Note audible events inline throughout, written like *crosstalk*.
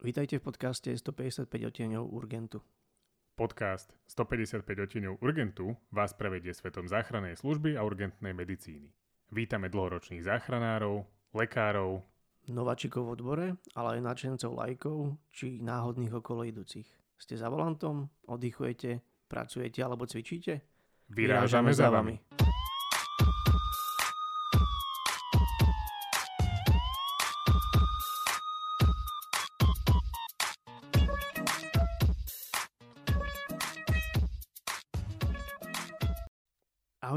Vítajte v podcaste 155 odtieňov Urgentu. Podcast 155 odtieňov Urgentu vás prevedie svetom záchrannej služby a urgentnej medicíny. Vítame dlhoročných záchranárov, lekárov, Nováčikov v odbore, ale aj nadšencov lajkov či náhodných okolo idúcich. Ste za volantom, oddychujete, pracujete alebo cvičíte? vyrážame za vami.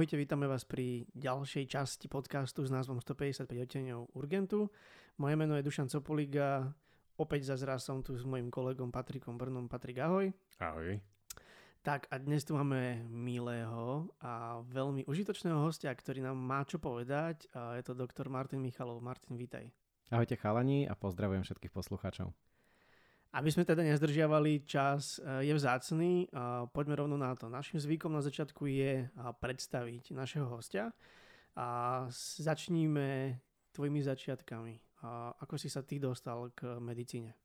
Ahojte, vítame vás pri ďalšej časti podcastu s názvom 155 odtieňov Urgentu. Moje meno je Dušan Copoliga, opäť zazraz som tu s mojim kolegom Patrikom Brnom. Patrik, ahoj. Ahoj. Tak a dnes tu máme milého a veľmi užitočného hostia, ktorý nám má čo povedať. A je to doktor Martin Michalov. Martin, vítaj. Ahojte chalani a pozdravujem všetkých poslucháčov. Aby sme teda nezdržiavali čas, eh, je vzácný. a Poďme rovno na to. Našim zvykom na začiatku je a, predstaviť našeho hostia. A začníme tvojimi začiatkami. Ako si sa ty dostal k medicíne?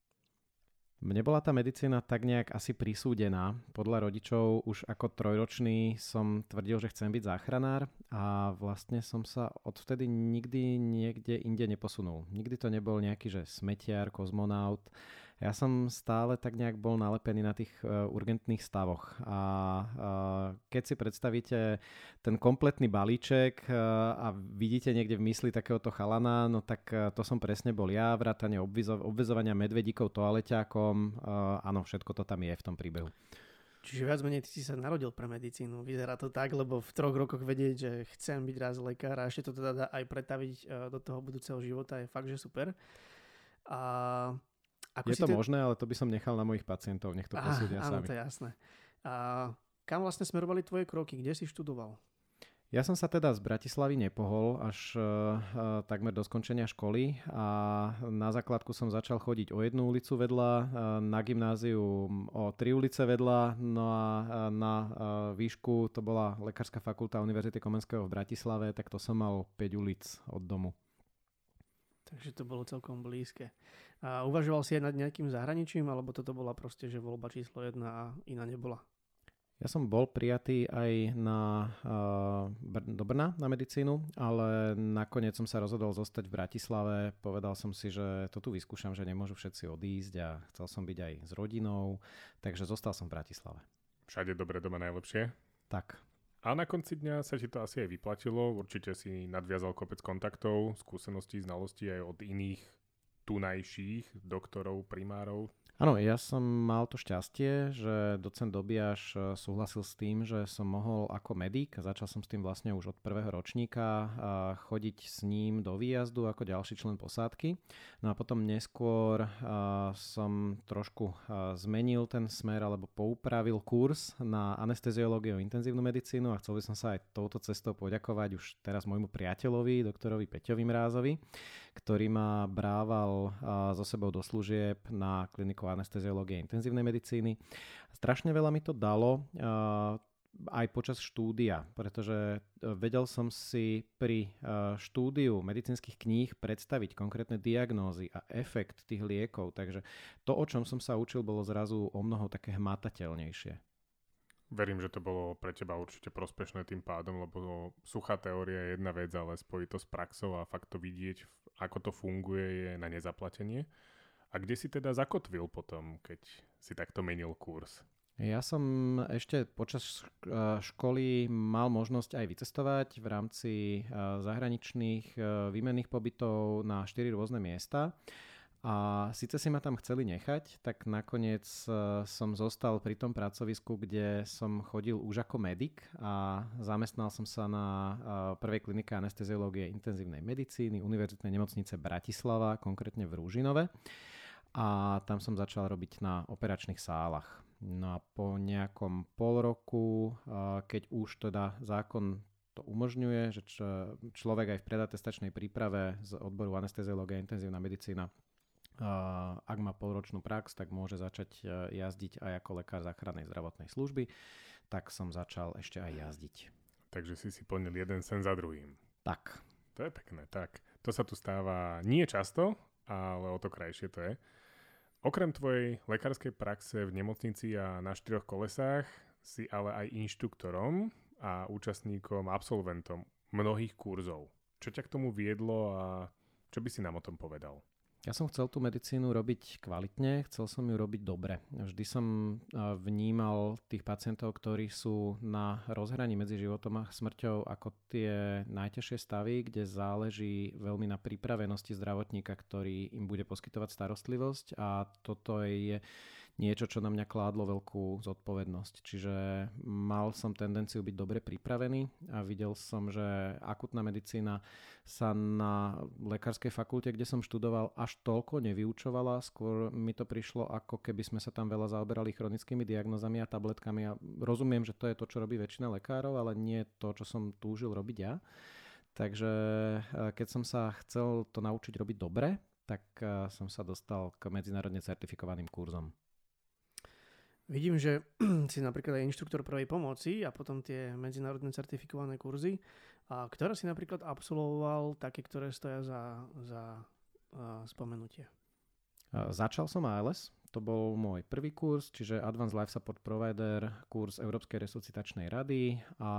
Mne bola tá medicína tak nejak asi prisúdená. Podľa rodičov už ako trojročný som tvrdil, že chcem byť záchranár a vlastne som sa odvtedy nikdy niekde inde neposunul. Nikdy to nebol nejaký, že smetiar, kozmonaut. Ja som stále tak nejak bol nalepený na tých uh, urgentných stavoch. A uh, keď si predstavíte ten kompletný balíček uh, a vidíte niekde v mysli takéhoto chalana, no tak to som presne bol ja, vrátanie obvizo- obvezovania medvedíkov toaleťákom. Áno, všetko to tam je v tom príbehu. Čiže viac menej ty si sa narodil pre medicínu. Vyzerá to tak, lebo v troch rokoch vedieť, že chcem byť raz lekár a ešte to teda dá aj pretaviť do toho budúceho života je fakt, že super. A ako Je to te- možné, ale to by som nechal na mojich pacientov, nech to Á, posúdia áno, sami. to je jasné. A kam vlastne smerovali tvoje kroky? Kde si študoval? Ja som sa teda z Bratislavy nepohol až uh, uh, takmer do skončenia školy a na základku som začal chodiť o jednu ulicu vedľa, uh, na gymnázium o tri ulice vedľa, no a uh, na uh, výšku to bola Lekárska fakulta Univerzity Komenského v Bratislave, tak to som mal 5 ulic od domu. Takže to bolo celkom blízke. A uvažoval si aj nad nejakým zahraničím, alebo toto bola proste, že voľba číslo jedna a iná nebola? Ja som bol prijatý aj na, uh, Br- do Brna na medicínu, ale nakoniec som sa rozhodol zostať v Bratislave. Povedal som si, že to tu vyskúšam, že nemôžu všetci odísť a chcel som byť aj s rodinou, takže zostal som v Bratislave. Všade dobre, doma najlepšie. Tak, A na konci dňa sa ti to asi aj vyplatilo. Určite si nadviazal kopec kontaktov, skúseností, znalostí aj od iných tunajších doktorov, primárov. Áno, ja som mal to šťastie, že docent Dobiaš e, súhlasil s tým, že som mohol ako medic, začal som s tým vlastne už od prvého ročníka, a chodiť s ním do výjazdu ako ďalší člen posádky. No a potom neskôr a, som trošku zmenil ten smer alebo poupravil kurz na anesteziológiu a intenzívnu medicínu a chcel by som sa aj touto cestou poďakovať už teraz môjmu priateľovi, doktorovi Peťovi Mrázovi, ktorý ma brával so sebou do služieb na kliniku anesteziológie intenzívnej medicíny. Strašne veľa mi to dalo aj počas štúdia, pretože e, vedel som si pri e, štúdiu medicínskych kníh predstaviť konkrétne diagnózy a efekt tých liekov, takže to, o čom som sa učil, bolo zrazu o mnoho také hmatateľnejšie. Verím, že to bolo pre teba určite prospešné tým pádom, lebo suchá teória je jedna vec, ale spojiť to s praxou a fakt to vidieť, ako to funguje, je na nezaplatenie. A kde si teda zakotvil potom, keď si takto menil kurz? Ja som ešte počas eh, školy mal možnosť aj vycestovať v rámci eh, zahraničných eh, výmenných pobytov na štyri rôzne miesta. A síce si ma tam chceli nechať, tak nakoniec eh, som zostal pri tom pracovisku, kde som chodil už ako medic a zamestnal som sa na eh, prvej klinike anesteziológie intenzívnej medicíny Univerzitnej nemocnice Bratislava, konkrétne v Rúžinove. A tam som začal robiť na operačných sálach. No a po nejakom pol roku, a keď už teda zákon to umožňuje, že človek aj v predatestačnej príprave z odboru anesteziológia a intenzívna medicína, ak má polročnú prax, tak môže začať e, jazdiť aj ako lekár záchrannej zdravotnej služby, tak som začal ešte aj jazdiť. Takže si si plnil jeden sen za druhým. Tak, To je pekné, tak. To sa tu stáva nie často, ale o to krajšie to je. Okrem tvojej lekárskej praxe v nemocnici a na štyroch kolesách si ale aj inštruktorom a účastníkom, absolventom mnohých kurzov. Čo ťa k tomu viedlo a čo by si nám o tom povedal? Ja som chcel tú medicínu robiť kvalitne, chcel som ju robiť dobre. Vždy som vnímal tých pacientov, ktorí sú na rozhraní medzi životom a smrťou ako tie najťažšie stavy, kde záleží veľmi na pripravenosti zdravotníka, ktorý im bude poskytovať starostlivosť a toto je niečo, čo na mňa kládlo veľkú zodpovednosť. Čiže mal som tendenciu byť dobre pripravený a videl som, že akutná medicína sa na lekárskej fakulte, kde som študoval, až toľko nevyučovala. Skôr mi to prišlo, ako keby sme sa tam veľa zaoberali chronickými diagnozami a tabletkami. A rozumiem, že to je to, čo robí väčšina lekárov, ale nie to, čo som túžil robiť ja. Takže eh, keď som sa chcel to naučiť robiť dobre, tak eh, som sa dostal k medzinárodne certifikovaným kurzom. Vidím, že *clears throat* si napríklad aj inštruktor prvej pomoci a potom tie medzinárodne certifikované kurzy, a ktoré si napríklad absolvoval také, ktoré stoja za, za uh, spomenutie. Začal som ALS, to bol môj prvý kurz, čiže Advanced Life Support Provider, kurz Európskej resuscitačnej rady. A, a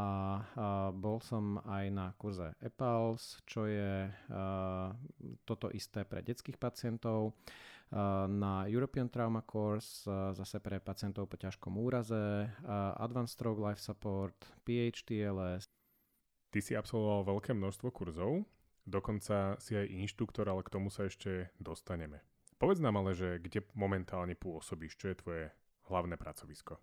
bol som aj na kurze EPALS, čo je a, toto isté pre detských pacientov na European Trauma Course zase pre pacientov po ťažkom úraze, Advanced Stroke Life Support, PHTLS. Ty si absolvoval veľké množstvo kurzov, dokonca si aj inštruktor, ale k tomu sa ešte dostaneme. Povedz nám ale, že kde momentálne pôsobíš, čo je tvoje hlavné pracovisko?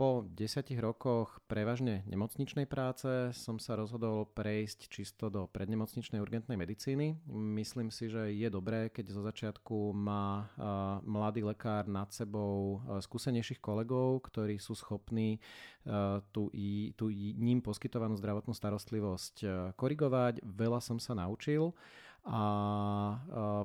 Po desiatich rokoch prevažne nemocničnej práce som sa rozhodol prejsť čisto do prednemocničnej urgentnej medicíny. Myslím si, že je dobré, keď zo začiatku má mladý lekár nad sebou skúsenejších kolegov, ktorí sú schopní tú, tú ním poskytovanú zdravotnú starostlivosť korigovať. Veľa som sa naučil a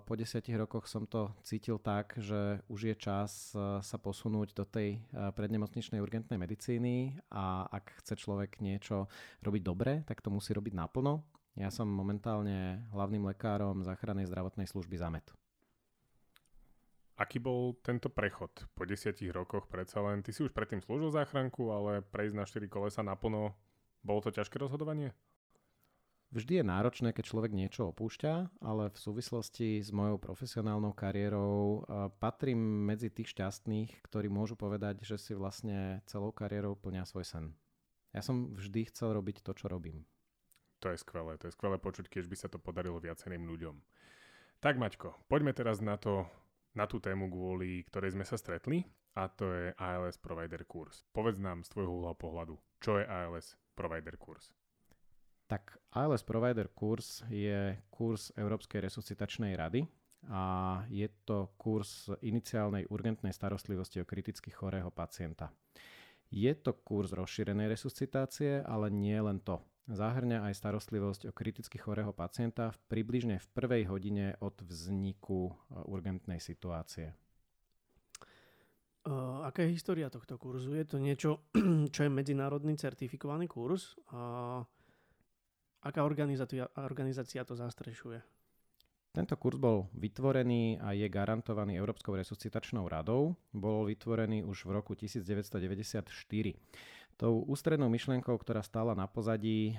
po desiatich rokoch som to cítil tak, že už je čas sa posunúť do tej prednemocničnej urgentnej medicíny a ak chce človek niečo robiť dobre, tak to musí robiť naplno. Ja som momentálne hlavným lekárom záchrannej zdravotnej služby ZAMET. Aký bol tento prechod po desiatich rokoch predsa len? Ty si už predtým slúžil záchranku, ale prejsť na 4 kolesa naplno, bolo to ťažké rozhodovanie? Vždy je náročné, keď človek niečo opúšťa, ale v súvislosti s mojou profesionálnou kariérou patrím medzi tých šťastných, ktorí môžu povedať, že si vlastne celou kariérou plnia svoj sen. Ja som vždy chcel robiť to, čo robím. To je skvelé, to je skvelé počuť, keď by sa to podarilo viacerým ľuďom. Tak Maťko, poďme teraz na to, na tú tému, kvôli ktorej sme sa stretli, a to je ALS Provider Kurs. Povedz nám z tvojho uhla pohľadu, čo je ALS Provider Kurs? Tak ALS Provider kurs je kurs Európskej resuscitačnej rady a je to kurs iniciálnej urgentnej starostlivosti o kriticky chorého pacienta. Je to kurz rozšírenej resuscitácie, ale nie len to. Zahrňa aj starostlivosť o kriticky chorého pacienta v približne v prvej hodine od vzniku e, urgentnej situácie. Uh, aká je história tohto kurzu? Je to niečo, *clears throat* čo je medzinárodný certifikovaný kurz? Uh, Aká organizácia, organizácia to zastrešuje? Tento kurz bol vytvorený a je garantovaný Európskou resuscitačnou radou. Bol vytvorený už v roku 1994. Tou ústrednou myšlienkou, ktorá stála na pozadí,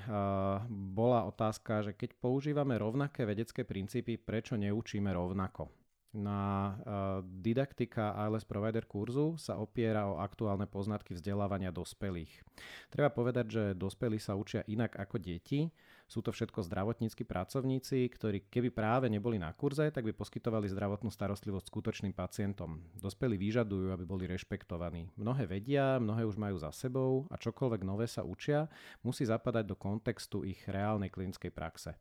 bola otázka, že keď používame rovnaké vedecké princípy, prečo neučíme rovnako? Na didaktika ALS Provider kurzu sa opiera o aktuálne poznatky vzdelávania dospelých. Treba povedať, že dospelí sa učia inak ako deti sú to všetko zdravotníckí pracovníci, ktorí keby práve neboli na kurze, tak by poskytovali zdravotnú starostlivosť skutočným pacientom. Dospelí vyžadujú, aby boli rešpektovaní. Mnohé vedia, mnohé už majú za sebou a čokoľvek nové sa učia, musí zapadať do kontextu ich reálnej klinickej praxe.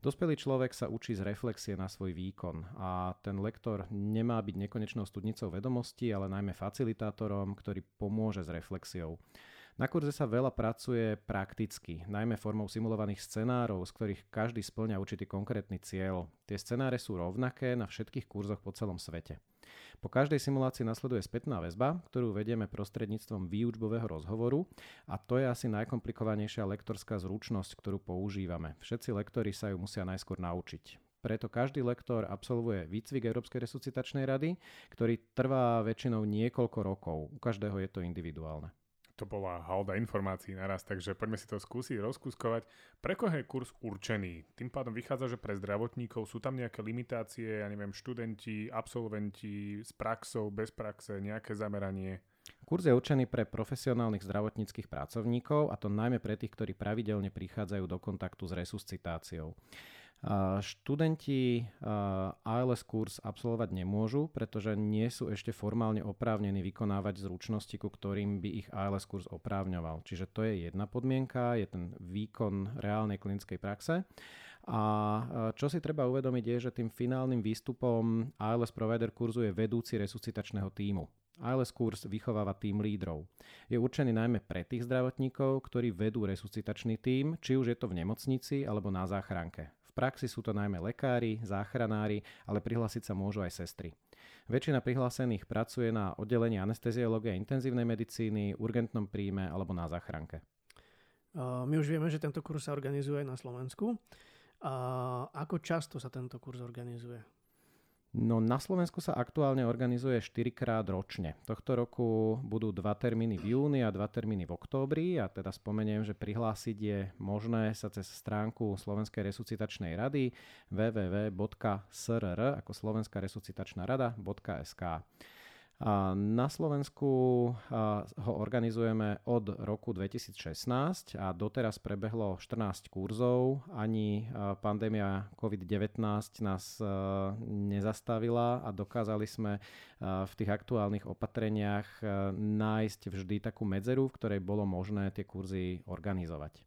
Dospelý človek sa učí z reflexie na svoj výkon a ten lektor nemá byť nekonečnou studnicou vedomostí, ale najmä facilitátorom, ktorý pomôže s reflexiou. Na kurze sa veľa pracuje prakticky, najmä formou simulovaných scenárov, z ktorých každý splňa určitý konkrétny cieľ. Tie scenáre sú rovnaké na všetkých kurzoch po celom svete. Po každej simulácii nasleduje spätná väzba, ktorú vedieme prostredníctvom výučbového rozhovoru a to je asi najkomplikovanejšia lektorská zručnosť, ktorú používame. Všetci lektori sa ju musia najskôr naučiť. preto každý lektor absolvuje výcvik Európskej resuscitačnej rady, ktorý trvá väčšinou niekoľko rokov. U každého je to individuálne. To bola halda informácií naraz, takže poďme si to skúsiť rozkuskovať. Pre koho je kurz určený? Tým pádom vychádza, že pre zdravotníkov sú tam nejaké limitácie, ja neviem, študenti, absolventi s praxou, bez praxe, nejaké zameranie? Kurz je určený pre profesionálnych zdravotníckých pracovníkov a to najmä pre tých, ktorí pravidelne prichádzajú do kontaktu s resuscitáciou. Študenti ALS kurz absolvovať nemôžu, pretože nie sú ešte formálne oprávnení vykonávať zručnosti, ku ktorým by ich ALS kurz oprávňoval. Čiže to je jedna podmienka, je ten výkon reálnej klinickej praxe. A čo si treba uvedomiť je, že tým finálnym výstupom ALS Provider kurzu je vedúci resuscitačného týmu. ALS kurz vychováva tým lídrov. Je určený najmä pre tých zdravotníkov, ktorí vedú resuscitačný tým, či už je to v nemocnici alebo na záchranke. Praxi sú to najmä lekári, záchranári, ale prihlásiť sa môžu aj sestry. Väčšina prihlásených pracuje na oddelení anesteziológie a intenzívnej medicíny, urgentnom príjme alebo na záchranke. My už vieme, že tento kurz sa organizuje na Slovensku. Ako často sa tento kurz organizuje? No na Slovensku sa aktuálne organizuje 4 krát ročne. Tohto roku budú dva termíny v júni a dva termíny v októbri a teda spomeniem, že prihlásiť je možné sa cez stránku Slovenskej resuscitačnej rady www.srr ako Slovenská resuscitačná rada.sk. Na Slovensku ho organizujeme od roku 2016 a doteraz prebehlo 14 kurzov. Ani pandémia COVID-19 nás nezastavila a dokázali sme v tých aktuálnych opatreniach nájsť vždy takú medzeru, v ktorej bolo možné tie kurzy organizovať.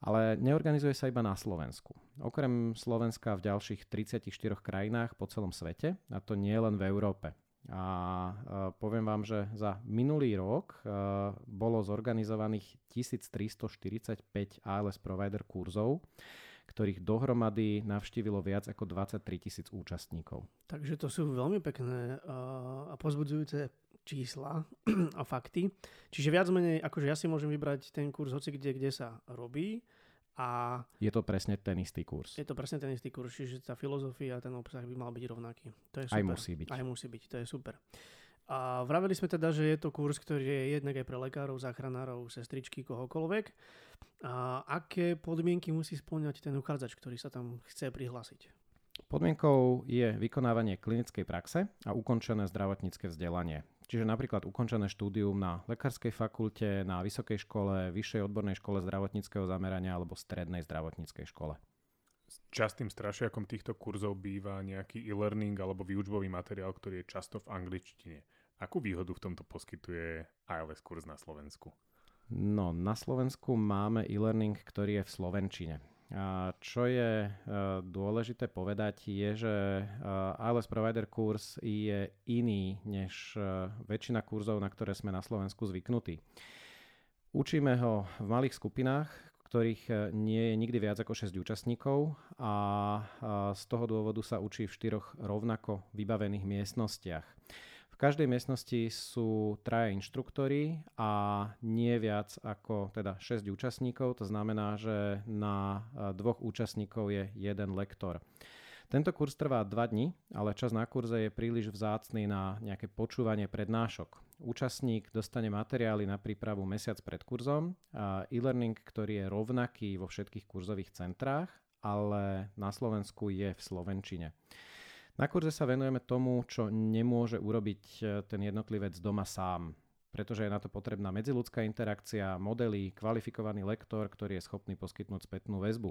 Ale neorganizuje sa iba na Slovensku. Okrem Slovenska v ďalších 34 krajinách po celom svete, a to nie len v Európe. A poviem vám, že za minulý rok bolo zorganizovaných 1345 ALS provider kurzov, ktorých dohromady navštívilo viac ako 23 tisíc účastníkov. Takže to sú veľmi pekné a pozbudzujúce čísla *clears throat* a fakty. Čiže viac menej, akože ja si môžem vybrať ten kurz hoci kde, kde sa robí a je to presne ten istý kurz. Je to presne ten istý kurz, čiže tá filozofia a ten obsah by mal byť rovnaký. To je super. Aj musí byť. Aj musí byť, to je super. A vraveli sme teda, že je to kurz, ktorý je jednak aj pre lekárov, záchranárov, sestričky, kohokoľvek. A aké podmienky musí splňať ten uchádzač, ktorý sa tam chce prihlásiť? Podmienkou je vykonávanie klinickej praxe a ukončené zdravotnícke vzdelanie. Čiže napríklad ukončené štúdium na lekárskej fakulte, na vysokej škole, vyššej odbornej škole zdravotníckého zamerania alebo strednej zdravotníckej škole. Častým strašiakom týchto kurzov býva nejaký e-learning alebo výučbový materiál, ktorý je často v angličtine. Akú výhodu v tomto poskytuje ALS kurz na Slovensku? No, na Slovensku máme e-learning, ktorý je v slovenčine. Čo je dôležité povedať je, že ALS Provider kurz je iný než väčšina kurzov, na ktoré sme na Slovensku zvyknutí. Učíme ho v malých skupinách, ktorých nie je nikdy viac ako 6 účastníkov a z toho dôvodu sa učí v štyroch rovnako vybavených miestnostiach. V každej miestnosti sú traja inštruktory a nie viac ako teda 6 účastníkov, to znamená, že na dvoch účastníkov je jeden lektor. Tento kurz trvá 2 dni, ale čas na kurze je príliš vzácný na nejaké počúvanie prednášok. Účastník dostane materiály na prípravu mesiac pred kurzom e-learning, ktorý je rovnaký vo všetkých kurzových centrách, ale na Slovensku je v Slovenčine. Na kurze sa venujeme tomu, čo nemôže urobiť e, ten jednotlivec doma sám, pretože je na to potrebná medziludská interakcia, modely, kvalifikovaný lektor, ktorý je schopný poskytnúť spätnú väzbu.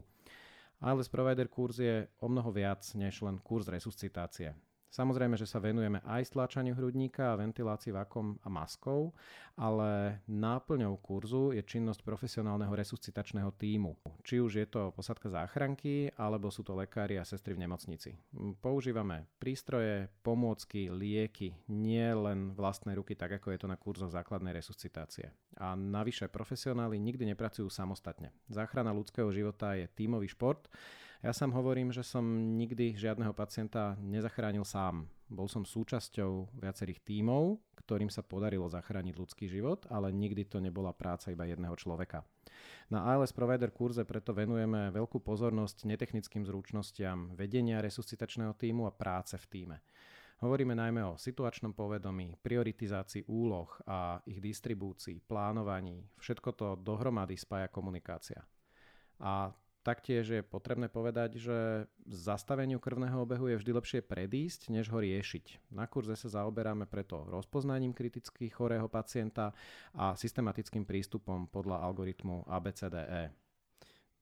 ALS Provider kurz je o mnoho viac než len kurz resuscitácie. Samozrejme, že sa venujeme aj stlačaniu hrudníka, ventilácii vakom a maskou, ale náplňou kurzu je činnosť profesionálneho resuscitačného týmu. Či už je to posadka záchranky, alebo sú to lekári a sestry v nemocnici. Používame prístroje, pomôcky, lieky, nie len vlastné ruky, tak ako je to na kurzoch základnej resuscitácie. A navyše profesionáli nikdy nepracujú samostatne. Záchrana ľudského života je tímový šport, ja sám hovorím, že som nikdy žiadneho pacienta nezachránil sám. Bol som súčasťou viacerých tímov, ktorým sa podarilo zachrániť ľudský život, ale nikdy to nebola práca iba jedného človeka. Na ALS Provider kurze preto venujeme veľkú pozornosť netechnickým zručnostiam vedenia resuscitačného týmu a práce v týme. Hovoríme najmä o situačnom povedomí, prioritizácii úloh a ich distribúcii, plánovaní. Všetko to dohromady spája komunikácia. A Taktiež je potrebné povedať, že zastaveniu krvného obehu je vždy lepšie predísť, než ho riešiť. Na kurze sa zaoberáme preto rozpoznaním kriticky chorého pacienta a systematickým prístupom podľa algoritmu ABCDE.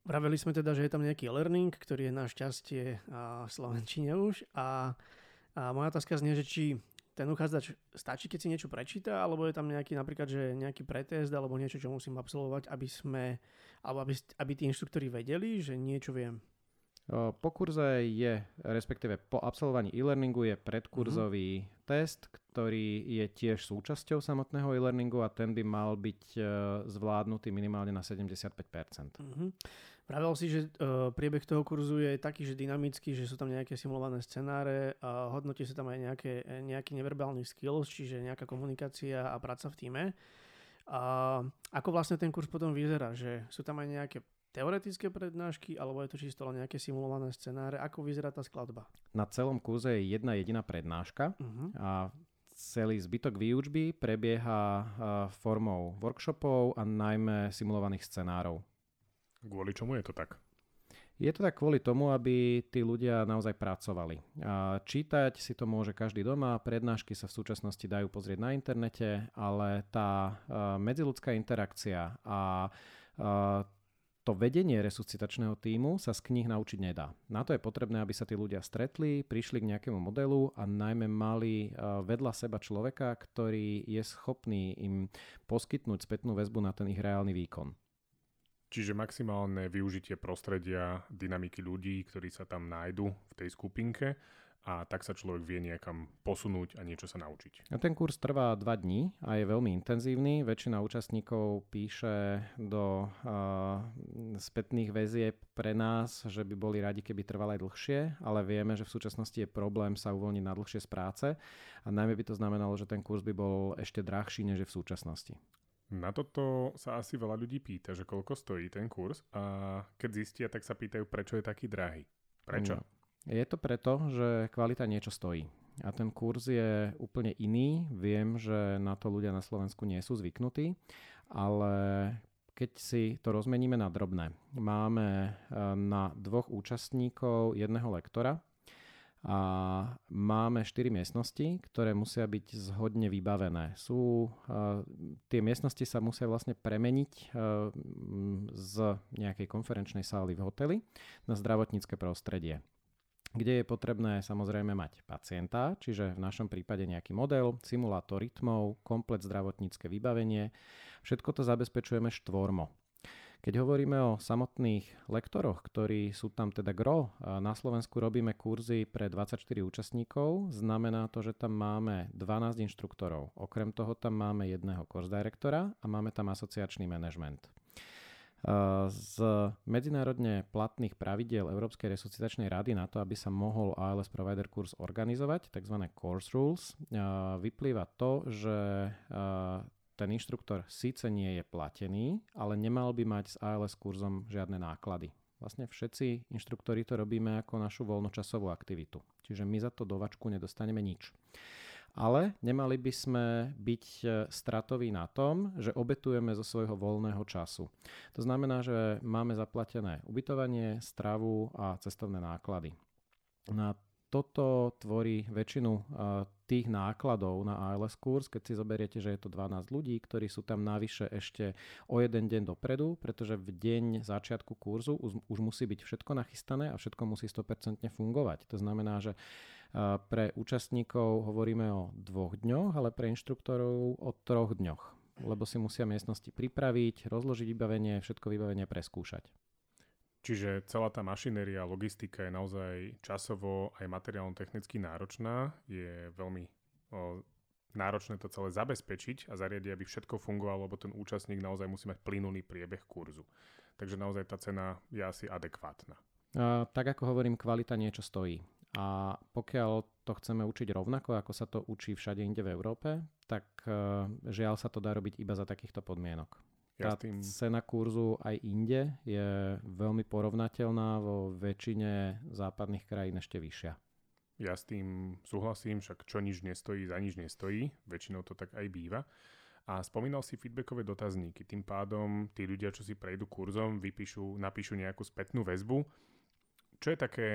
Vraveli sme teda, že je tam nejaký learning, ktorý je našťastie v Slovenčine už a, a moja otázka znie, že či ten uchádzač stačí, keď si niečo prečíta, alebo je tam nejaký napríklad, že nejaký pretest alebo niečo, čo musím absolvovať, aby sme, alebo aby, aby tí inštruktori vedeli, že niečo viem. Po kurze je, respektíve po absolvovaní e-learningu je predkurzový uh-huh. test, ktorý je tiež súčasťou samotného e-learningu a ten by mal byť zvládnutý minimálne na 75%. Uh-huh. Vravel si, že uh, priebeh toho kurzu je taký, že dynamický, že sú tam nejaké simulované scenáre a hodnotí sa tam aj nejaké, nejaký neverbálny skills, čiže nejaká komunikácia a práca v týme. A ako vlastne ten kurz potom vyzerá? Že sú tam aj nejaké teoretické prednášky, alebo je to čisto len nejaké simulované scenáre? Ako vyzerá tá skladba? Na celom kurze je jedna jediná prednáška uh-huh. a celý zbytok výučby prebieha formou workshopov a najmä simulovaných scenárov. Kvôli čomu je to tak? Je to tak kvôli tomu, aby tí ľudia naozaj pracovali. A čítať si to môže každý doma, prednášky sa v súčasnosti dajú pozrieť na internete, ale tá medziludská interakcia a to vedenie resuscitačného týmu sa z kníh naučiť nedá. Na to je potrebné, aby sa tí ľudia stretli, prišli k nejakému modelu a najmä mali vedľa seba človeka, ktorý je schopný im poskytnúť spätnú väzbu na ten ich reálny výkon. Čiže maximálne využitie prostredia, dynamiky ľudí, ktorí sa tam nájdu v tej skupinke a tak sa človek vie niekam posunúť a niečo sa naučiť. A ten kurz trvá dva dní a je veľmi intenzívny. Väčšina účastníkov píše do uh, spätných väzieb pre nás, že by boli radi, keby trval aj dlhšie, ale vieme, že v súčasnosti je problém sa uvoľniť na dlhšie z práce a najmä by to znamenalo, že ten kurz by bol ešte drahší, než je v súčasnosti. Na toto sa asi veľa ľudí pýta, že koľko stojí ten kurz a keď zistia, tak sa pýtajú, prečo je taký drahý. Prečo? No. Je to preto, že kvalita niečo stojí. A ten kurz je úplne iný. Viem, že na to ľudia na Slovensku nie sú zvyknutí, ale keď si to rozmeníme na drobné, máme eh, na dvoch účastníkov jedného lektora, a máme 4 miestnosti, ktoré musia byť zhodne vybavené. Sú, tie miestnosti sa musia vlastne premeniť z nejakej konferenčnej sály v hoteli na zdravotnícke prostredie kde je potrebné samozrejme mať pacienta, čiže v našom prípade nejaký model, simulátor rytmov, komplet zdravotnícke vybavenie. Všetko to zabezpečujeme štvormo. Keď hovoríme o samotných lektoroch, ktorí sú tam teda gro, na Slovensku robíme kurzy pre 24 účastníkov, znamená to, že tam máme 12 inštruktorov. Okrem toho tam máme jedného course directora a máme tam asociačný manažment. Z medzinárodne platných pravidiel Európskej resuscitačnej rady na to, aby sa mohol ALS Provider kurz organizovať, tzv. course rules, vyplýva to, že ten inštruktor síce nie je platený, ale nemal by mať s ALS kurzom žiadne náklady. Vlastne všetci inštruktori to robíme ako našu voľnočasovú aktivitu. Čiže my za to do vačku nedostaneme nič. Ale nemali by sme byť e, stratoví na tom, že obetujeme zo svojho voľného času. To znamená, že máme zaplatené ubytovanie, stravu a cestovné náklady. Na toto tvorí väčšinu uh, tých nákladov na ALS kurz, keď si zoberiete, že je to 12 ľudí, ktorí sú tam navyše ešte o jeden deň dopredu, pretože v deň začiatku kurzu už, už musí byť všetko nachystané a všetko musí 100% fungovať. To znamená, že uh, pre účastníkov hovoríme o dvoch dňoch, ale pre inštruktorov o troch dňoch lebo si musia miestnosti pripraviť, rozložiť vybavenie, všetko vybavenie preskúšať. Čiže celá tá mašinéria, logistika je naozaj časovo aj materiálno technicky náročná. Je veľmi o, náročné to celé zabezpečiť a zariadiť, aby všetko fungovalo, lebo ten účastník naozaj musí mať plynulý priebeh kurzu. Takže naozaj tá cena je asi adekvátna. A, tak ako hovorím, kvalita niečo stojí. A pokiaľ to chceme učiť rovnako, ako sa to učí všade inde v Európe, tak žiaľ sa to dá robiť iba za takýchto podmienok. Tá tým... cena kurzu aj inde je veľmi porovnateľná, vo väčšine západných krajín ešte vyššia. Ja s tým súhlasím, však čo nič nestojí, za nič nestojí. Väčšinou to tak aj býva. A spomínal si feedbackové dotazníky. Tým pádom tí ľudia, čo si prejdú kurzom, vypíšu, napíšu nejakú spätnú väzbu. Čo je také,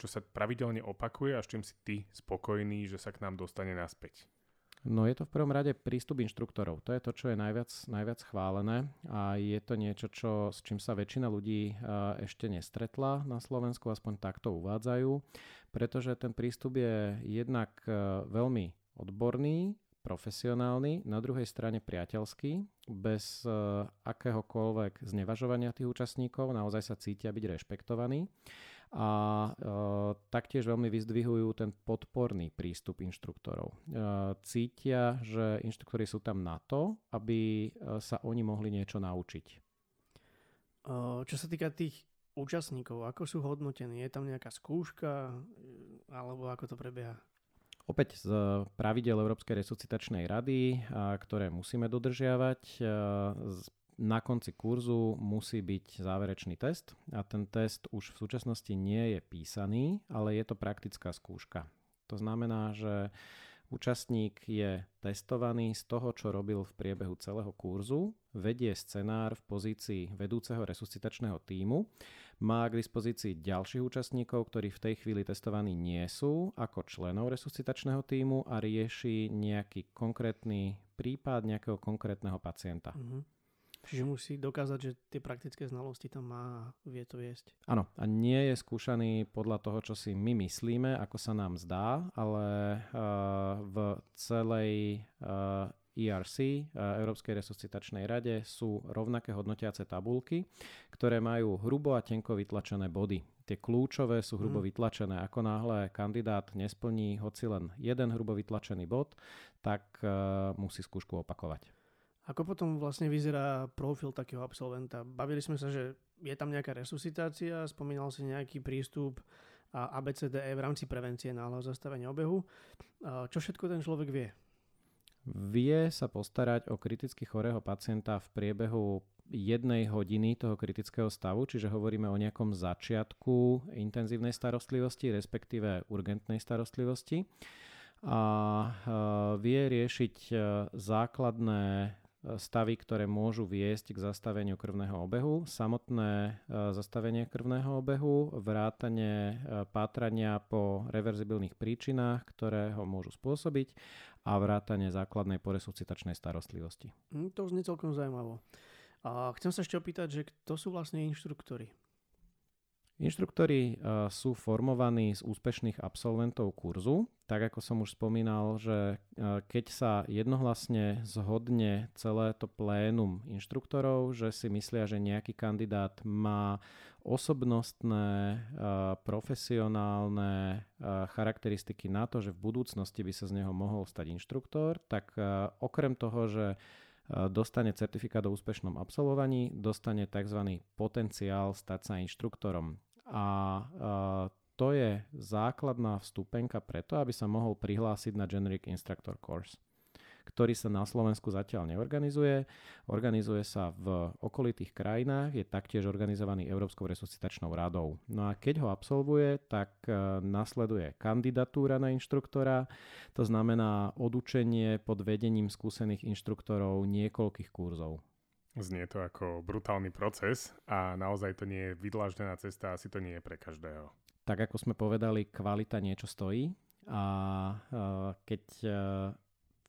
čo sa pravidelne opakuje a s čím si ty spokojný, že sa k nám dostane naspäť? No je to v prvom rade prístup inštruktorov. To je to, čo je najviac, najviac chválené a je to niečo, čo, s čím sa väčšina ľudí uh, ešte nestretla na Slovensku, aspoň takto uvádzajú, pretože ten prístup je jednak uh, veľmi odborný, profesionálny, na druhej strane priateľský, bez uh, akéhokoľvek znevažovania tých účastníkov, naozaj sa cítia byť rešpektovaní a e, taktiež veľmi vyzdvihujú ten podporný prístup inštruktorov. E, cítia, že inštruktori sú tam na to, aby e, sa oni mohli niečo naučiť. E, čo sa týka tých účastníkov, ako sú hodnotení? Je tam nejaká skúška alebo ako to prebieha? Opäť z pravidel Európskej resuscitačnej rady, ktoré musíme dodržiavať, na konci kurzu musí byť záverečný test a ten test už v súčasnosti nie je písaný, ale je to praktická skúška. To znamená, že účastník je testovaný z toho, čo robil v priebehu celého kurzu, vedie scenár v pozícii vedúceho resuscitačného týmu, má k dispozícii ďalších účastníkov, ktorí v tej chvíli testovaní nie sú, ako členov resuscitačného týmu a rieši nejaký konkrétny prípad nejakého konkrétneho pacienta. Mm-hmm. Čiže musí dokázať, že tie praktické znalosti tam má a vie to viesť. Áno, a nie je skúšaný podľa toho, čo si my myslíme, ako sa nám zdá, ale uh, v celej uh, eh, ERC, eh, Európskej resuscitačnej rade, sú rovnaké hodnotiace tabulky, ktoré majú hrubo a tenko vytlačené body. Tie kľúčové sú hrubo hmm. vytlačené. Ako náhle kandidát nesplní hoci len jeden hrubo vytlačený bod, tak uh, musí skúšku opakovať. Ako potom vlastne vyzerá profil takého absolventa? Bavili sme sa, že je tam nejaká resuscitácia, spomínal si nejaký prístup ABCDE v rámci prevencie náhleho zastavenia obehu. Čo všetko ten človek vie? Vie sa postarať o kriticky chorého pacienta v priebehu jednej hodiny toho kritického stavu, čiže hovoríme o nejakom začiatku intenzívnej starostlivosti, respektíve urgentnej starostlivosti. A vie riešiť e, základné stavy, ktoré môžu viesť k zastaveniu krvného obehu, samotné e, zastavenie krvného obehu, vrátanie e, pátrania po reverzibilných príčinách, ktoré ho môžu spôsobiť a vrátanie základnej poresuscitačnej starostlivosti. Hm, to znie celkom zaujímavo. A chcem sa ešte opýtať, že kto sú vlastne inštruktori? Inštruktori uh, sú formovaní z úspešných absolventov kurzu. Tak ako som už spomínal, že uh, keď sa jednohlasne zhodne celé to plénum inštruktorov, že si myslia, že nejaký kandidát má osobnostné, uh, profesionálne charakteristiky na to, že v budúcnosti by sa z neho mohol stať inštruktor, tak okrem toho, že dostane certifikát o úspešnom absolvovaní, dostane tzv. potenciál stať sa inštruktorom. A to je základná vstupenka preto, aby sa mohol prihlásiť na Generic Instructor Course ktorý sa na Slovensku zatiaľ neorganizuje. Organizuje sa v okolitých krajinách, je taktiež organizovaný Európskou resuscitačnou radou. No a keď ho absolvuje, tak e, nasleduje kandidatúra na inštruktora, to znamená odučenie pod vedením skúsených inštruktorov niekoľkých kurzov. Znie to ako brutálny proces a naozaj to nie je vydláždená cesta, asi to nie je pre každého. Tak ako sme povedali, kvalita niečo stojí a uh, keď uh,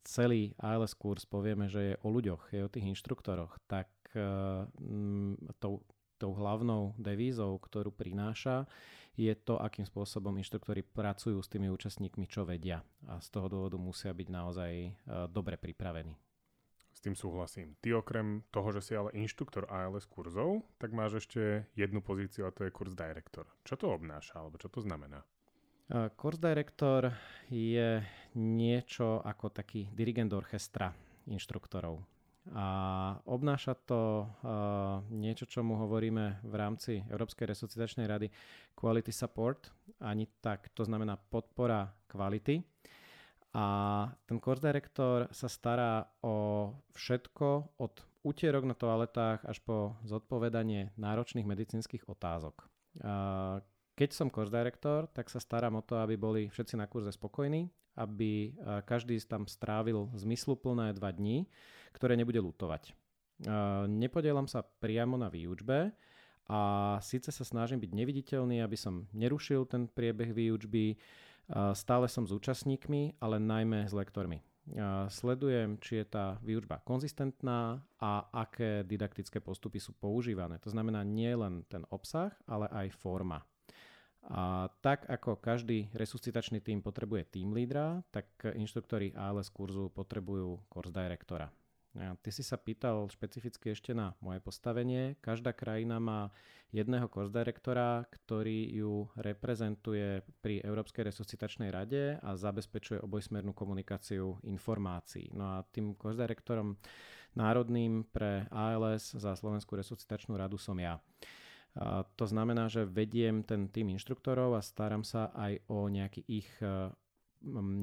celý ALS kurz povieme, že je o ľuďoch, je o tých inštruktoroch, tak uh, tou, tou hlavnou devízou, ktorú prináša, je to, akým spôsobom inštruktori pracujú s tými účastníkmi, čo vedia. A z toho dôvodu musia byť naozaj dobre pripravení. S tým súhlasím. Ty okrem toho, že si ale inštruktor ALS kurzov, tak máš ešte jednu pozíciu a to je kurz director. Čo to obnáša, alebo čo to znamená? Course director je niečo ako taký dirigent orchestra inštruktorov. A obnáša to uh, niečo, čo mu hovoríme v rámci Európskej resuscitačnej rady quality support, ani tak, to znamená podpora kvality. A ten course director sa stará o všetko od útierok na toaletách až po zodpovedanie náročných medicínskych otázok. Keď som course director, tak sa starám o to, aby boli všetci na kurze spokojní, aby každý tam strávil zmysluplné dva dní, ktoré nebude lutovať. Nepodielam sa priamo na výučbe a síce sa snažím byť neviditeľný, aby som nerušil ten priebeh výučby, stále som s účastníkmi, ale najmä s lektormi. Sledujem, či je tá výučba konzistentná a aké didaktické postupy sú používané. To znamená nie len ten obsah, ale aj forma. A tak ako každý resuscitačný tým potrebuje tým lídra, tak inštruktori ALS kurzu potrebujú course directora. Ty si sa pýtal špecificky ešte na moje postavenie. Každá krajina má jedného course directora, ktorý ju reprezentuje pri Európskej resuscitačnej rade a zabezpečuje obojsmernú komunikáciu informácií. No a tým course directorom národným pre ALS za Slovenskú resuscitačnú radu som ja. A to znamená, že vediem ten tým inštruktorov a starám sa aj o nejaký ich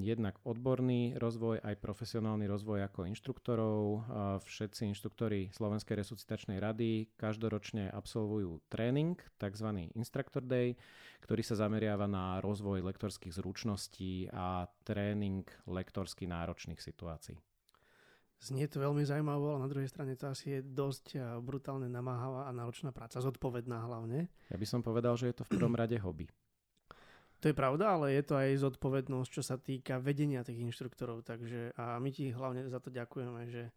jednak odborný rozvoj, aj profesionálny rozvoj ako inštruktorov. Všetci inštruktori Slovenskej resuscitačnej rady každoročne absolvujú tréning, tzv. Instructor Day, ktorý sa zameriava na rozvoj lektorských zručností a tréning lektorsky náročných situácií. Znie to veľmi zaujímavé, ale na druhej strane to asi je dosť brutálne namáhavá a náročná práca, zodpovedná hlavne. Ja by som povedal, že je to v prvom rade hobby. To je pravda, ale je to aj zodpovednosť, čo sa týka vedenia tých inštruktorov, takže a my ti hlavne za to ďakujeme, že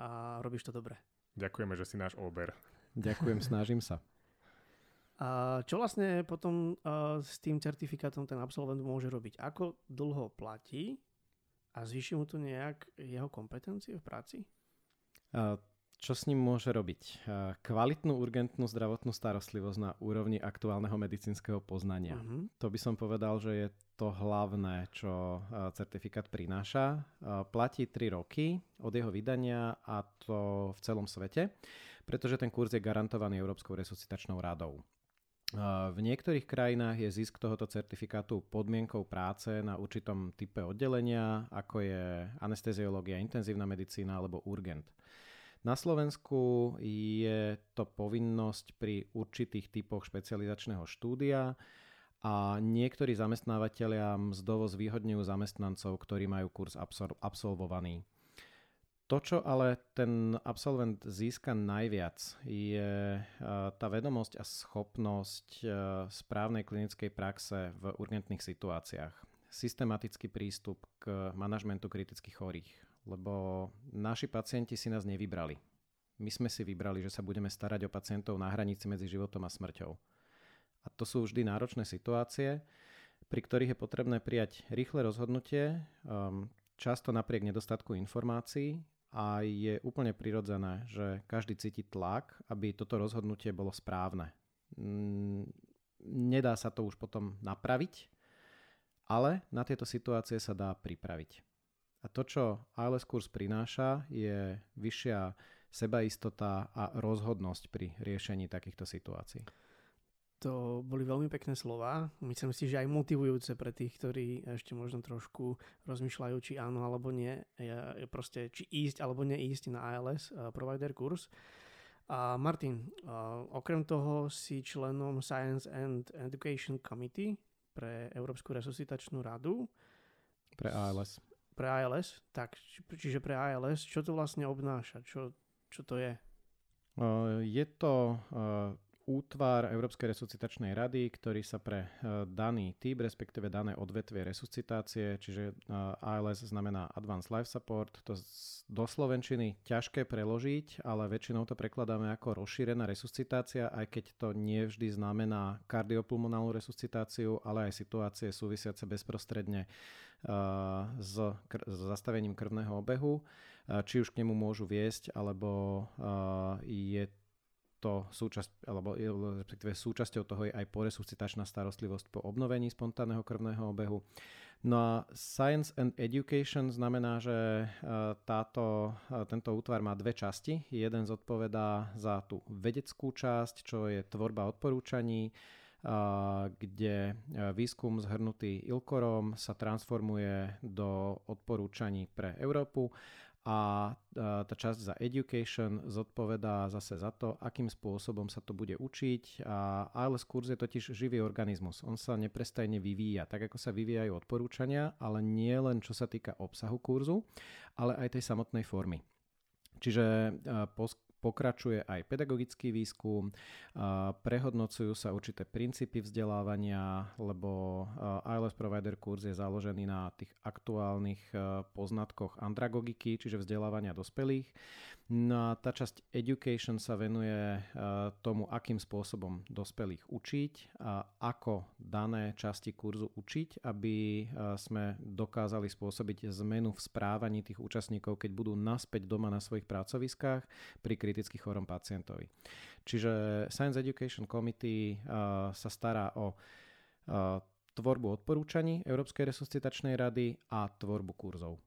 a robíš to dobre. Ďakujeme, že si náš ober. Ďakujem, *laughs* snažím sa. A čo vlastne potom s tým certifikátom ten absolvent môže robiť? Ako dlho platí a zvýši mu to nejak jeho kompetencie v práci? Čo s ním môže robiť? Kvalitnú urgentnú zdravotnú starostlivosť na úrovni aktuálneho medicínskeho poznania. Uh-huh. To by som povedal, že je to hlavné, čo certifikát prináša. Platí 3 roky od jeho vydania a to v celom svete, pretože ten kurz je garantovaný Európskou resuscitačnou radou. V niektorých krajinách je zisk tohoto certifikátu podmienkou práce na určitom type oddelenia, ako je anesteziológia, intenzívna medicína alebo urgent. Na Slovensku je to povinnosť pri určitých typoch špecializačného štúdia a niektorí zamestnávateľia mzdovo zvýhodňujú zamestnancov, ktorí majú kurz absolvovaný. To, čo ale ten absolvent získa najviac, je eh, tá vedomosť a schopnosť eh, správnej klinickej praxe v urgentných situáciách. Systematický prístup k manažmentu kritických chorých, lebo naši pacienti si nás nevybrali. My sme si vybrali, že sa budeme starať o pacientov na hranici medzi životom a smrťou. A to sú vždy náročné situácie, pri ktorých je potrebné prijať rýchle rozhodnutie, ehm, často napriek nedostatku informácií a je úplne prirodzené, že každý cíti tlak, aby toto rozhodnutie bolo správne. Mm, nedá sa to už potom napraviť, ale na tieto situácie sa dá pripraviť. A to, čo ALS kurz prináša, je vyššia sebaistota a rozhodnosť pri riešení takýchto situácií. To boli veľmi pekné slova. Myslím si, že aj motivujúce pre tých, ktorí ešte možno trošku rozmýšľajú, či áno alebo nie. Je, proste, či ísť alebo neísť na ALS uh, provider kurz. A Martin, uh, okrem toho si členom Science and Education Committee pre Európsku resuscitačnú radu. Pre ALS. Pre ALS, tak, čiže pre ALS, čo to vlastne obnáša? Čo, čo to je? Uh, je to uh, útvar Európskej resuscitačnej rady, ktorý sa pre e, daný typ, respektíve dané odvetvie resuscitácie, čiže e, ALS znamená Advanced Life Support, to do Slovenčiny ťažké preložiť, ale väčšinou to prekladáme ako rozšírená resuscitácia, aj keď to nie vždy znamená kardiopulmonálnu resuscitáciu, ale aj situácie súvisiace bezprostredne e, s zastavením krvného obehu či už k nemu môžu viesť, alebo je to súčasť, alebo respektíve súčasťou toho je aj poresuscitačná starostlivosť po obnovení spontánneho krvného obehu. No a Science and Education znamená, že e, táto, e, tento útvar má dve časti. Jeden zodpovedá za tú vedeckú časť, čo je tvorba odporúčaní, e, kde výskum zhrnutý Ilkorom sa transformuje do odporúčaní pre Európu a tá časť za education zodpovedá zase za to, akým spôsobom sa to bude učiť a ALS kurz je totiž živý organizmus. On sa neprestajne vyvíja, tak ako sa vyvíjajú odporúčania, ale nie len čo sa týka obsahu kurzu, ale aj tej samotnej formy. Čiže pokračuje aj pedagogický výskum, prehodnocujú sa určité princípy vzdelávania, lebo ILS Provider kurz je založený na tých aktuálnych poznatkoch andragogiky, čiže vzdelávania dospelých. No a tá časť education sa venuje tomu, akým spôsobom dospelých učiť a ako dané časti kurzu učiť, aby sme dokázali spôsobiť zmenu v správaní tých účastníkov, keď budú naspäť doma na svojich pracoviskách pri kriticky chorom pacientovi. Čiže Science Education Committee uh, sa stará o tvorbu odporúčaní Európskej resuscitačnej rady a tvorbu kurzov.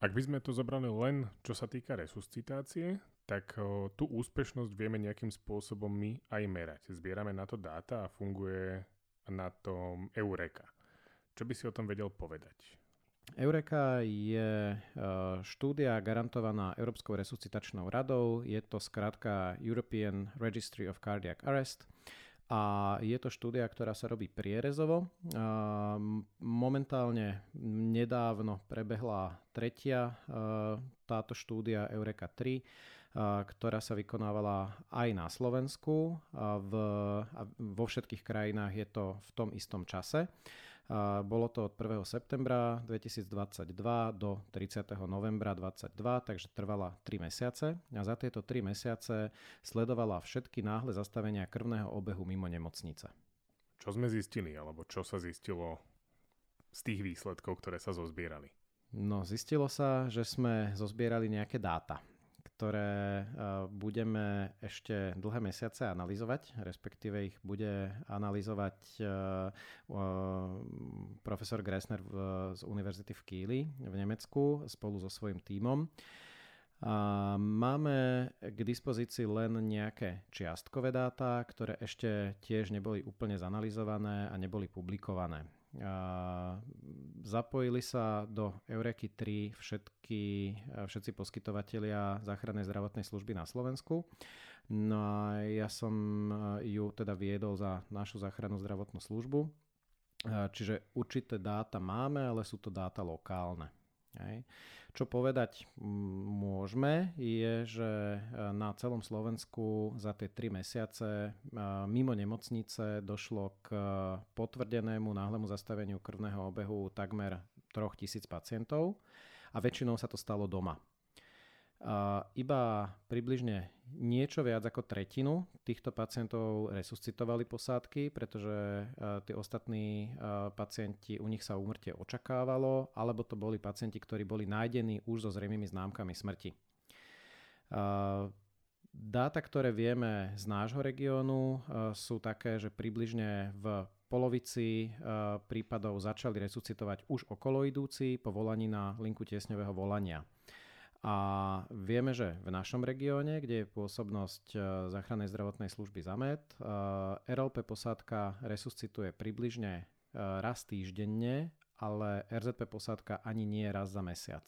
Ak by sme to zobrali len čo sa týka resuscitácie, tak tú úspešnosť vieme nejakým spôsobom my aj merať. Zbierame na to dáta a funguje na tom Eureka. Čo by si o tom vedel povedať? Eureka je e, štúdia garantovaná Európskou resuscitačnou radou. Je to skrátka European Registry of Cardiac Arrest a je to štúdia, ktorá sa robí prierezovo. Momentálne nedávno prebehla tretia táto štúdia Eureka 3, e, ktorá sa vykonávala aj na Slovensku. V, vo všetkých krajinách je to v tom istom čase. Bolo to od 1. septembra 2022 do 30. novembra 2022, takže trvala 3 mesiace a za tieto 3 mesiace sledovala všetky náhle zastavenia krvného obehu mimo nemocnice. Čo sme zistili, alebo čo sa zistilo z tých výsledkov, ktoré sa zozbierali? No, zistilo sa, že sme zozbierali nejaké dáta ktoré eh, budeme ešte dlhé mesiace analyzovať, respektíve ich bude analyzovať eh, profesor Gressner z Univerzity v Kieli v Nemecku spolu so svojím tímom. A máme k dispozícii len nejaké čiastkové dáta, ktoré ešte tiež neboli úplne zanalizované a neboli publikované. Zapojili sa do Eureky 3 všetky, všetci poskytovatelia záchrannej zdravotnej služby na Slovensku. No a ja som ju teda viedol za našu záchrannú zdravotnú službu. Čiže určité dáta máme, ale sú to dáta lokálne. Hej. Čo povedať môžeme je, že e, na celom Slovensku za tie 3 mesiace e, mimo nemocnice došlo k e, potvrdenému náhlemu zastaveniu krvného obehu takmer 3000 pacientov a väčšinou sa to stalo doma. Iba približne niečo viac ako tretinu týchto pacientov resuscitovali posádky, pretože tí ostatní pacienti, u nich sa úmrtie očakávalo, alebo to boli pacienti, ktorí boli nájdení už so zrejmými známkami smrti. Dáta, ktoré vieme z nášho regiónu, sú také, že približne v polovici prípadov začali resuscitovať už okoloidúci po volaní na linku tiesňového volania. A vieme, že v našom regióne, kde je pôsobnosť e, záchrannej zdravotnej služby ZAMET, e, RLP posádka resuscituje približne e, raz týždenne, ale RZP posádka ani nie raz za mesiac.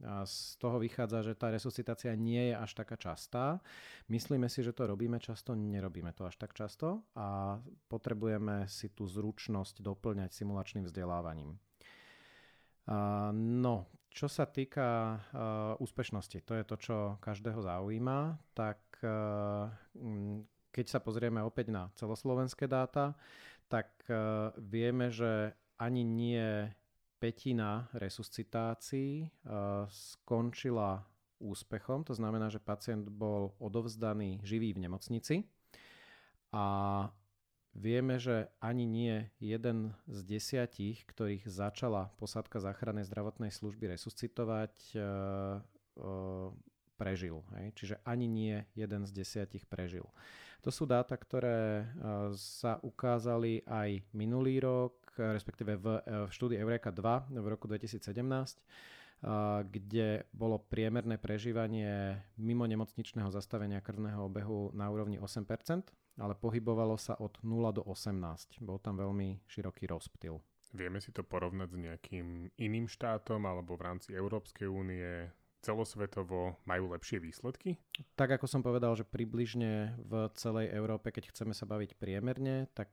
A z toho vychádza, že tá resuscitácia nie je až taká častá. Myslíme si, že to robíme často, nerobíme to až tak často a potrebujeme si tú zručnosť doplňať simulačným vzdelávaním. No, čo sa týka uh, úspešnosti, to je to, čo každého zaujíma, tak uh, keď sa pozrieme opäť na celoslovenské dáta, tak uh, vieme, že ani nie petina resuscitácií uh, skončila úspechom, to znamená, že pacient bol odovzdaný živý v nemocnici. A Vieme, že ani nie jeden z desiatich, ktorých začala posádka záchrannej zdravotnej služby resuscitovať, e, e, prežil. Čiže ani nie jeden z desiatich prežil. To sú dáta, ktoré e, sa ukázali aj minulý rok, respektíve v, v štúdii Eureka 2 v roku 2017 kde bolo priemerné prežívanie mimo nemocničného zastavenia krvného obehu na úrovni 8%, ale pohybovalo sa od 0 do 18. Bol tam veľmi široký rozptyl. Vieme si to porovnať s nejakým iným štátom alebo v rámci Európskej únie, celosvetovo majú lepšie výsledky? Tak ako som povedal, že približne v celej Európe, keď chceme sa baviť priemerne, tak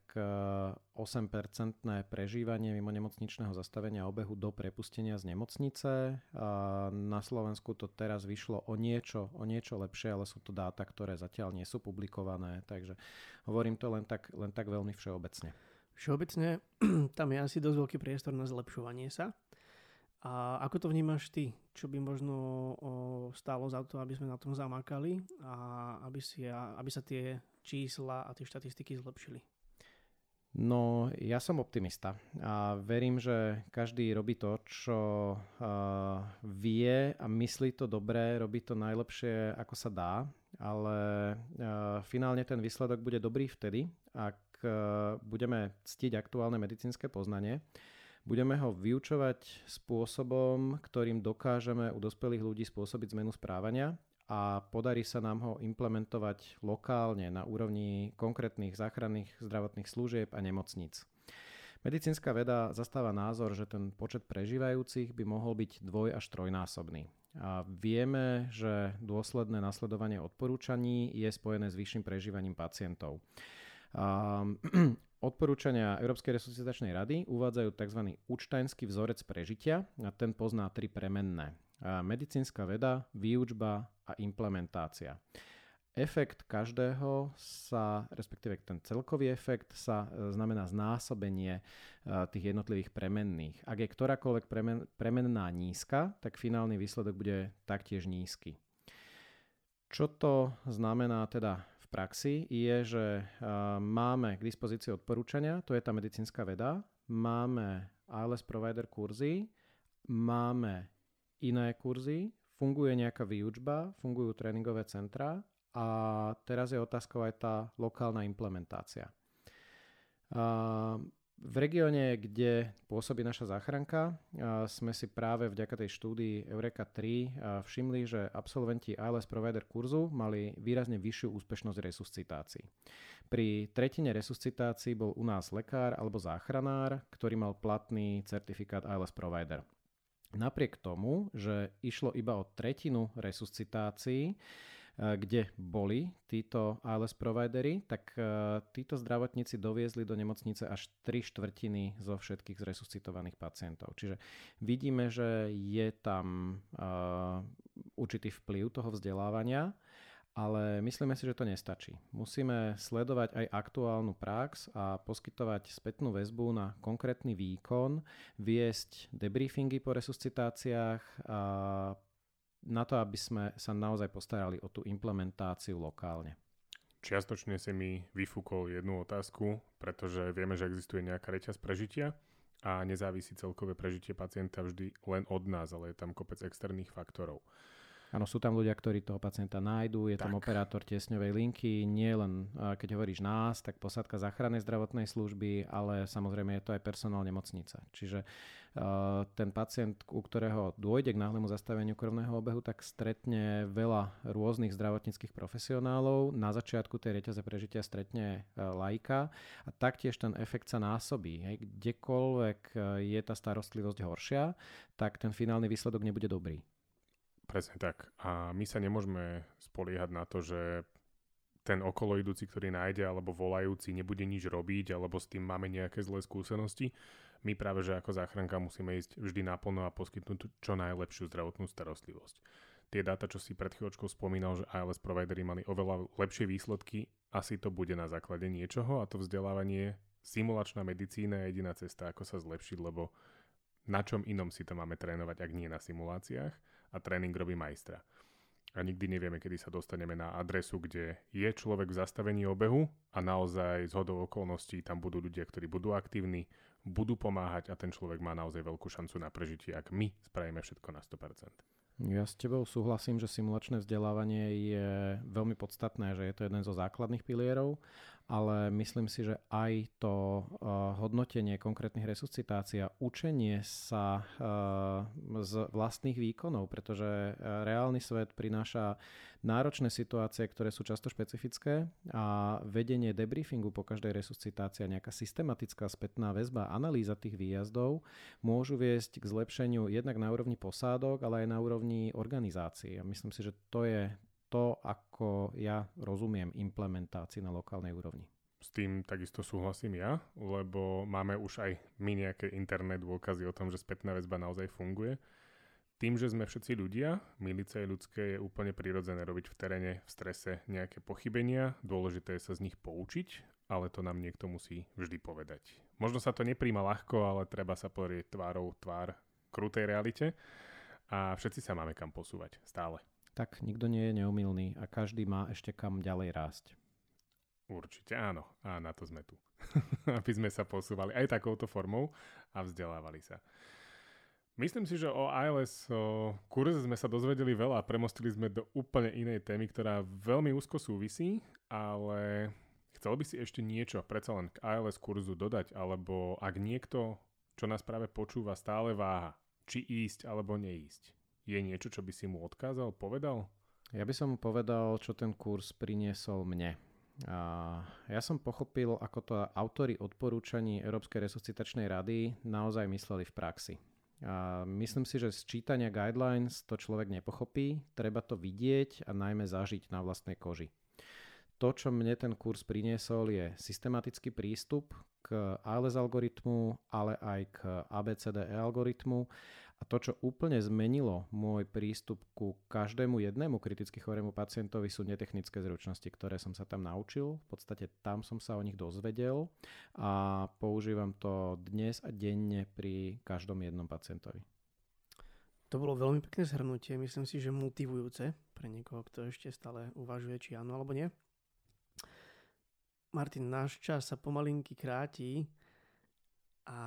8-percentné prežívanie mimo nemocničného zastavenia obehu do prepustenia z nemocnice. Na Slovensku to teraz vyšlo o niečo, o niečo lepšie, ale sú to dáta, ktoré zatiaľ nie sú publikované, takže hovorím to len tak, len tak veľmi všeobecne. Všeobecne *clears throat* tam je asi dosť veľký priestor na zlepšovanie sa. A ako to vnímaš ty? Čo by možno stálo za to, aby sme na tom zamakali a aby, si, aby sa tie čísla a tie štatistiky zlepšili? No, ja som optimista a verím, že každý robí to, čo uh, vie a myslí to dobre, robí to najlepšie, ako sa dá, ale uh, finálne ten výsledok bude dobrý vtedy, ak uh, budeme ctiť aktuálne medicínske poznanie Budeme ho vyučovať spôsobom, ktorým dokážeme u dospelých ľudí spôsobiť zmenu správania a podarí sa nám ho implementovať lokálne na úrovni konkrétnych záchranných zdravotných služieb a nemocníc. Medicínska veda zastáva názor, že ten počet prežívajúcich by mohol byť dvoj až trojnásobný. A vieme, že dôsledné nasledovanie odporúčaní je spojené s vyšším prežívaním pacientov. Odporúčania Európskej resuscitačnej rady uvádzajú tzv. účtajnský vzorec prežitia a ten pozná tri premenné. Medicínska veda, výučba a implementácia. Efekt každého sa, respektíve ten celkový efekt sa e, znamená znásobenie e, tých jednotlivých premenných. Ak je ktorákoľvek premen, premenná nízka, tak finálny výsledok bude taktiež nízky. Čo to znamená teda v praxi je, že máme k dispozícii odporúčania, to je tá medicínska veda, máme ALS provider kurzy, máme iné kurzy, funguje nejaká výučba, fungujú tréningové centra a teraz je otázkou aj tá lokálna implementácia. V regióne, kde pôsobí naša záchranka, sme si práve vďaka tej štúdii Eureka 3 všimli, že absolventi ALS Provider kurzu mali výrazne vyššiu úspešnosť resuscitácií. Pri tretine resuscitácií bol u nás lekár alebo záchranár, ktorý mal platný certifikát ALS Provider. Napriek tomu, že išlo iba o tretinu resuscitácií, kde boli títo ALS providery, tak eh, títo zdravotníci doviezli do nemocnice až 3 štvrtiny zo všetkých zresuscitovaných pacientov. Čiže vidíme, že je tam eh, určitý vplyv toho vzdelávania, ale myslíme si, že to nestačí. Musíme sledovať aj aktuálnu prax a poskytovať spätnú väzbu na konkrétny výkon, viesť debriefingy po resuscitáciách, a na to, aby sme sa naozaj postarali o tú implementáciu lokálne. Čiastočne si mi vyfúkol jednu otázku, pretože vieme, že existuje nejaká reťaz prežitia a nezávisí celkové prežitie pacienta vždy len od nás, ale je tam kopec externých faktorov. Áno, sú tam ľudia, ktorí toho pacienta nájdú, je tak. tam operátor tiesňovej linky, nie len keď hovoríš nás, tak posádka záchrannej zdravotnej služby, ale samozrejme je to aj personál nemocnice. Čiže ten pacient, u ktorého dôjde k náhlemu zastaveniu krvného obehu, tak stretne veľa rôznych zdravotníckých profesionálov. Na začiatku tej reťaze prežitia stretne uh, lajka a taktiež ten efekt sa násobí. Hej. Kdekoľvek je tá starostlivosť horšia, tak ten finálny výsledok nebude dobrý. Presne tak. A my sa nemôžeme spoliehať na to, že ten okoloidúci, ktorý nájde alebo volajúci nebude nič robiť alebo s tým máme nejaké zlé skúsenosti. My práve, že ako záchranka musíme ísť vždy naplno a poskytnúť čo najlepšiu zdravotnú starostlivosť. Tie dáta, čo si pred chvíľočkou spomínal, že ALS providery mali oveľa lepšie výsledky, asi to bude na základe niečoho a to vzdelávanie, simulačná medicína je jediná cesta, ako sa zlepšiť, lebo na čom inom si to máme trénovať, ak nie na simuláciách a tréning robí majstra. A nikdy nevieme, kedy sa dostaneme na adresu, kde je človek v zastavení obehu a naozaj z hodou okolností tam budú ľudia, ktorí budú aktívni, budú pomáhať a ten človek má naozaj veľkú šancu na prežitie, ak my spravíme všetko na 100%. Ja s tebou súhlasím, že simulačné vzdelávanie je veľmi podstatné, že je to jeden zo základných pilierov ale myslím si, že aj to uh, hodnotenie konkrétnych resuscitácií a učenie sa uh, z vlastných výkonov, pretože uh, reálny svet prináša náročné situácie, ktoré sú často špecifické a vedenie debriefingu po každej resuscitácii nejaká systematická spätná väzba, analýza tých výjazdov môžu viesť k zlepšeniu jednak na úrovni posádok, ale aj na úrovni organizácií. A myslím si, že to je to, ako ja rozumiem implementácii na lokálnej úrovni. S tým takisto súhlasím ja, lebo máme už aj my nejaké interné dôkazy o tom, že spätná väzba naozaj funguje. Tým, že sme všetci ľudia, milice ľudské je úplne prirodzené robiť v teréne v strese nejaké pochybenia, dôležité je sa z nich poučiť, ale to nám niekto musí vždy povedať. Možno sa to nepríjma ľahko, ale treba sa porieť tvárou tvár krutej realite a všetci sa máme kam posúvať, stále tak nikto nie je neumilný a každý má ešte kam ďalej rásť. Určite áno. A na to sme tu. *laughs* Aby sme sa posúvali aj takouto formou a vzdelávali sa. Myslím si, že o ILS o kurze sme sa dozvedeli veľa a premostili sme do úplne inej témy, ktorá veľmi úzko súvisí, ale chcel by si ešte niečo predsa len k ILS kurzu dodať, alebo ak niekto, čo nás práve počúva, stále váha, či ísť alebo neísť je niečo, čo by si mu odkázal, povedal? Ja by som mu povedal, čo ten kurz priniesol mne. A ja som pochopil, ako to autory odporúčaní Európskej resuscitačnej rady naozaj mysleli v praxi. A myslím si, že z čítania guidelines to človek nepochopí, treba to vidieť a najmä zažiť na vlastnej koži. To, čo mne ten kurz priniesol, je systematický prístup k ALS algoritmu, ale aj k ABCDE algoritmu a to, čo úplne zmenilo môj prístup ku každému jednému kriticky chorému pacientovi sú netechnické zručnosti, ktoré som sa tam naučil. V podstate tam som sa o nich dozvedel a používam to dnes a denne pri každom jednom pacientovi. To bolo veľmi pekné zhrnutie, myslím si, že motivujúce pre niekoho, kto ešte stále uvažuje, či áno alebo nie. Martin, náš čas sa pomalinky kráti a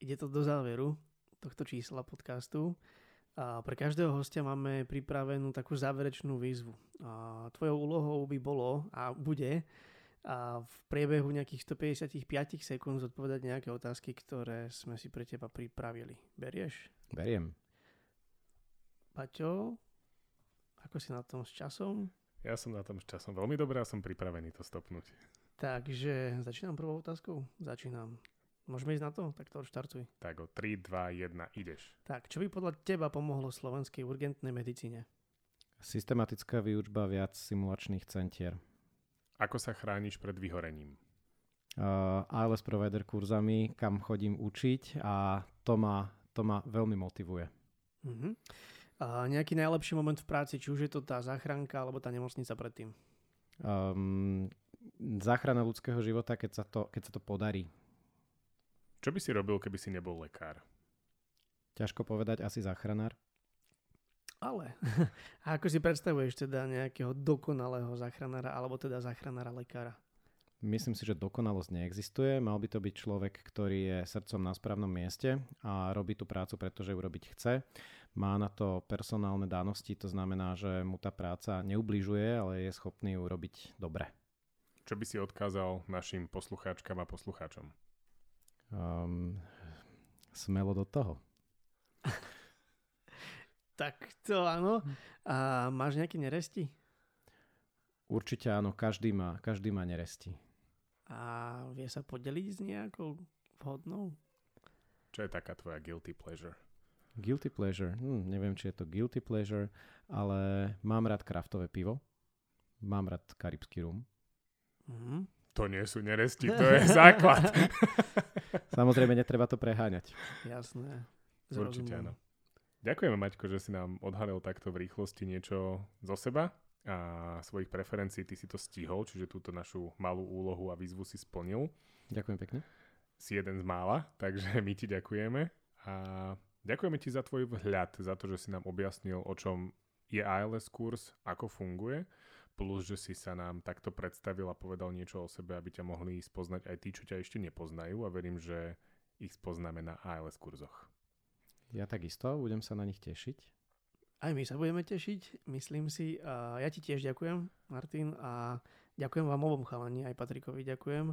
ide to do záveru tohto čísla podcastu. A pre každého hostia máme pripravenú takú záverečnú výzvu. A tvojou úlohou by bolo a bude a v priebehu nejakých 155 sekúnd zodpovedať nejaké otázky, ktoré sme si pre teba pripravili. Berieš? Beriem. Paťo, ako si na tom s časom? Ja som na tom s časom veľmi dobrý a som pripravený to stopnúť. Takže začínam prvou otázkou? Začínam. Môžeme ísť na to? Tak to odštartuj. Tak o 3, 2, 1, ideš. Tak, čo by podľa teba pomohlo slovenskej urgentnej medicíne? Systematická výučba viac simulačných centier. Ako sa chrániš pred vyhorením? Uh, ALS provider kurzami, kam chodím učiť a to ma, to ma veľmi motivuje. Uh-huh. A nejaký najlepší moment v práci, či už je to tá záchranka alebo tá nemocnica predtým? Um, záchrana ľudského života, keď sa to, keď sa to podarí. Čo by si robil, keby si nebol lekár? Ťažko povedať, asi záchranár. Ale, *laughs* a ako si predstavuješ teda nejakého dokonalého záchranára alebo teda záchranára lekára? Myslím si, že dokonalosť neexistuje. Mal by to byť človek, ktorý je srdcom na správnom mieste a robí tú prácu, pretože ju robiť chce. Má na to personálne dánosti, to znamená, že mu tá práca neubližuje, ale je schopný ju robiť dobre. Čo by si odkázal našim poslucháčkam a poslucháčom? Um, smelo do toho. tak to áno. A máš nejaké neresti? Určite áno, každý má, každý má neresti. A vie sa podeliť s nejakou vhodnou? Čo je taká tvoja guilty pleasure? Guilty pleasure? Hm, neviem, či je to guilty pleasure, ale mám rád kraftové pivo. Mám rád karibský rum. Mm-hmm. To nie sú neresti, to je základ. *laughs* Samozrejme, netreba to preháňať. Jasné. Určite áno. Ďakujeme, Maťko, že si nám odhalil takto v rýchlosti niečo zo seba a svojich preferencií. Ty si to stihol, čiže túto našu malú úlohu a výzvu si splnil. Ďakujem pekne. Si jeden z mála, *laughs* takže my ti ďakujeme. A ďakujeme ti za tvoj vhľad, za to, že si nám objasnil, o čom je ALS kurz, ako funguje plus, že si sa nám takto predstavil a povedal niečo o sebe, aby ťa mohli spoznať aj tí, čo ťa ešte nepoznajú a verím, že ich spoznáme na ALS kurzoch. Ja takisto, budem sa na nich tešiť. Aj my sa budeme tešiť, myslím si. A ja ti tiež ďakujem, Martin, a Ďakujem vám obom chalani, aj Patrikovi ďakujem.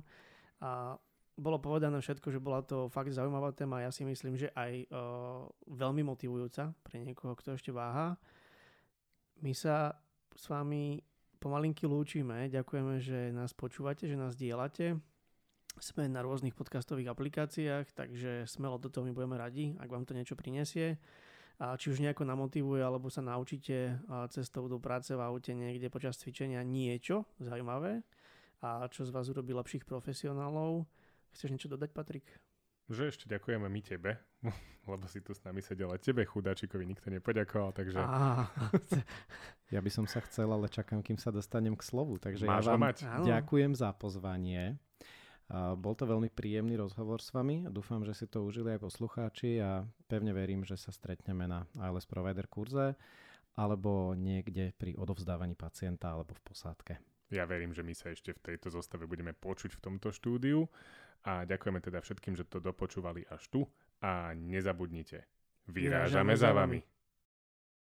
A bolo povedané všetko, že bola to fakt zaujímavá téma. Ja si myslím, že aj veľmi motivujúca pre niekoho, kto ešte váha. My sa s vami pomalinky lúčime. Ďakujeme, že nás počúvate, že nás dielate. Sme na rôznych podcastových aplikáciách, takže smelo do toho my budeme radi, ak vám to niečo prinesie. A či už nejako namotivuje, alebo sa naučíte cestou do práce v aute niekde počas cvičenia niečo zaujímavé a čo z vás urobí lepších profesionálov. Chceš niečo dodať, Patrik? Že ešte ďakujeme my tebe, *laughs* lebo si tu s nami sedel a tebe chudáčikovi nikto nepoďakoval, takže... *laughs* ja by som sa chcel, ale čakám, kým sa dostanem k slovu. Takže Máš ja vám mať. ďakujem za pozvanie. Bol to veľmi príjemný rozhovor s vami. Dúfam, že si to užili aj poslucháči a pevne verím, že sa stretneme na ILS Provider kurze alebo niekde pri odovzdávaní pacienta alebo v posádke. Ja verím, že my sa ešte v tejto zostave budeme počuť v tomto štúdiu a ďakujeme teda všetkým, že to dopočúvali až tu a nezabudnite, vyrážame, vyrážame za vami.